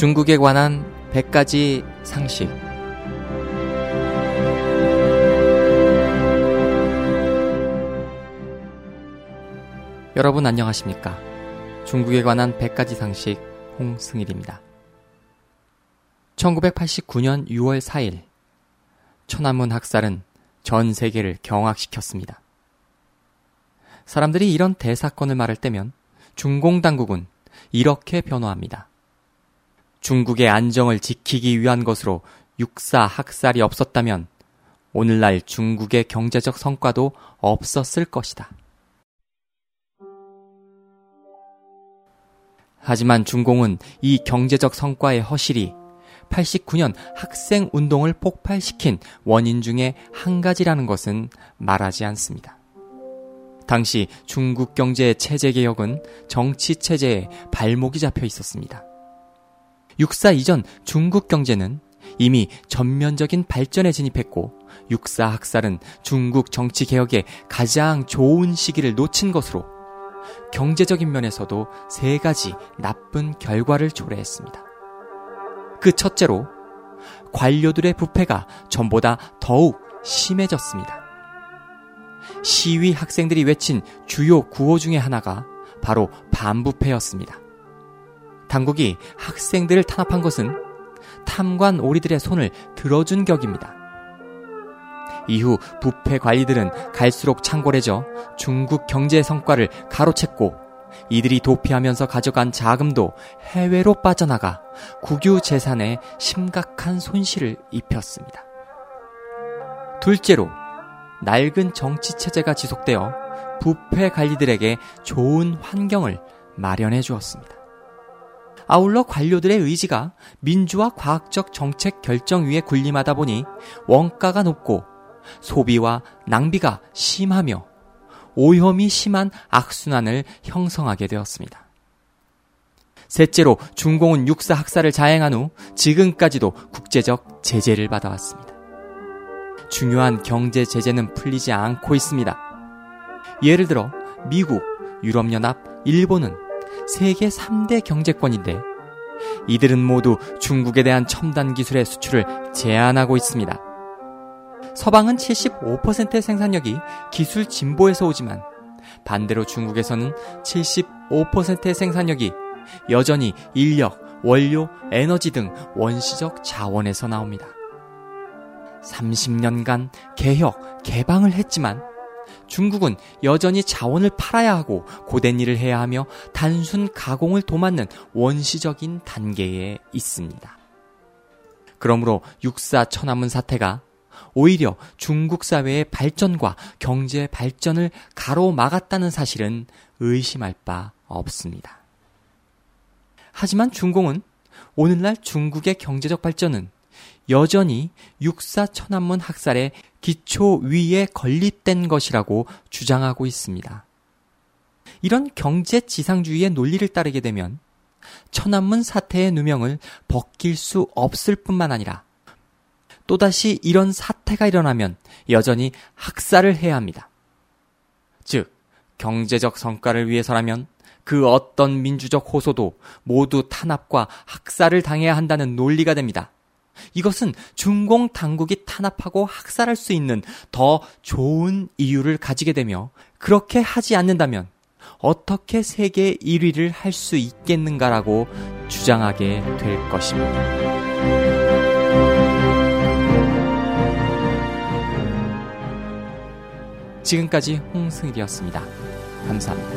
중국에 관한 100가지 상식. 여러분 안녕하십니까? 중국에 관한 100가지 상식 홍승일입니다. 1989년 6월 4일 천안문 학살은 전 세계를 경악시켰습니다. 사람들이 이런 대사건을 말할 때면 중공 당국은 이렇게 변호합니다. 중국의 안정을 지키기 위한 것으로 육사 학살이 없었다면 오늘날 중국의 경제적 성과도 없었을 것이다. 하지만 중공은 이 경제적 성과의 허실이 89년 학생 운동을 폭발시킨 원인 중에 한 가지라는 것은 말하지 않습니다. 당시 중국 경제의 체제 개혁은 정치 체제에 발목이 잡혀 있었습니다. 육사 이전 중국 경제는 이미 전면적인 발전에 진입했고 육사 학살은 중국 정치 개혁의 가장 좋은 시기를 놓친 것으로 경제적인 면에서도 세 가지 나쁜 결과를 초래했습니다. 그 첫째로 관료들의 부패가 전보다 더욱 심해졌습니다. 시위 학생들이 외친 주요 구호 중의 하나가 바로 반부패였습니다. 당국이 학생들을 탄압한 것은 탐관 오리들의 손을 들어준 격입니다. 이후 부패 관리들은 갈수록 창궐해져 중국 경제 성과를 가로챘고 이들이 도피하면서 가져간 자금도 해외로 빠져나가 국유 재산에 심각한 손실을 입혔습니다. 둘째로 낡은 정치 체제가 지속되어 부패 관리들에게 좋은 환경을 마련해 주었습니다. 아울러 관료들의 의지가 민주화 과학적 정책 결정 위에 군림하다 보니 원가가 높고 소비와 낭비가 심하며 오염이 심한 악순환을 형성하게 되었습니다. 셋째로 중공은 육사 학살을 자행한 후 지금까지도 국제적 제재를 받아왔습니다. 중요한 경제 제재는 풀리지 않고 있습니다. 예를 들어 미국, 유럽연합, 일본은 세계 3대 경제권인데 이들은 모두 중국에 대한 첨단 기술의 수출을 제한하고 있습니다. 서방은 75%의 생산력이 기술 진보에서 오지만 반대로 중국에서는 75%의 생산력이 여전히 인력, 원료, 에너지 등 원시적 자원에서 나옵니다. 30년간 개혁, 개방을 했지만 중국은 여전히 자원을 팔아야 하고 고된 일을 해야 하며 단순 가공을 도맡는 원시적인 단계에 있습니다. 그러므로 육사 천하문 사태가 오히려 중국 사회의 발전과 경제 발전을 가로막았다는 사실은 의심할 바 없습니다. 하지만 중공은 오늘날 중국의 경제적 발전은 여전히 육사 천안문 학살의 기초 위에 건립된 것이라고 주장하고 있습니다. 이런 경제 지상주의의 논리를 따르게 되면 천안문 사태의 누명을 벗길 수 없을 뿐만 아니라 또다시 이런 사태가 일어나면 여전히 학살을 해야 합니다. 즉, 경제적 성과를 위해서라면 그 어떤 민주적 호소도 모두 탄압과 학살을 당해야 한다는 논리가 됩니다. 이것은 중공 당국이 탄압하고 학살할 수 있는 더 좋은 이유를 가지게 되며 그렇게 하지 않는다면 어떻게 세계 1위를 할 수 있겠는가라고 주장하게 될 것입니다. 지금까지 홍승일이었습니다. 감사합니다.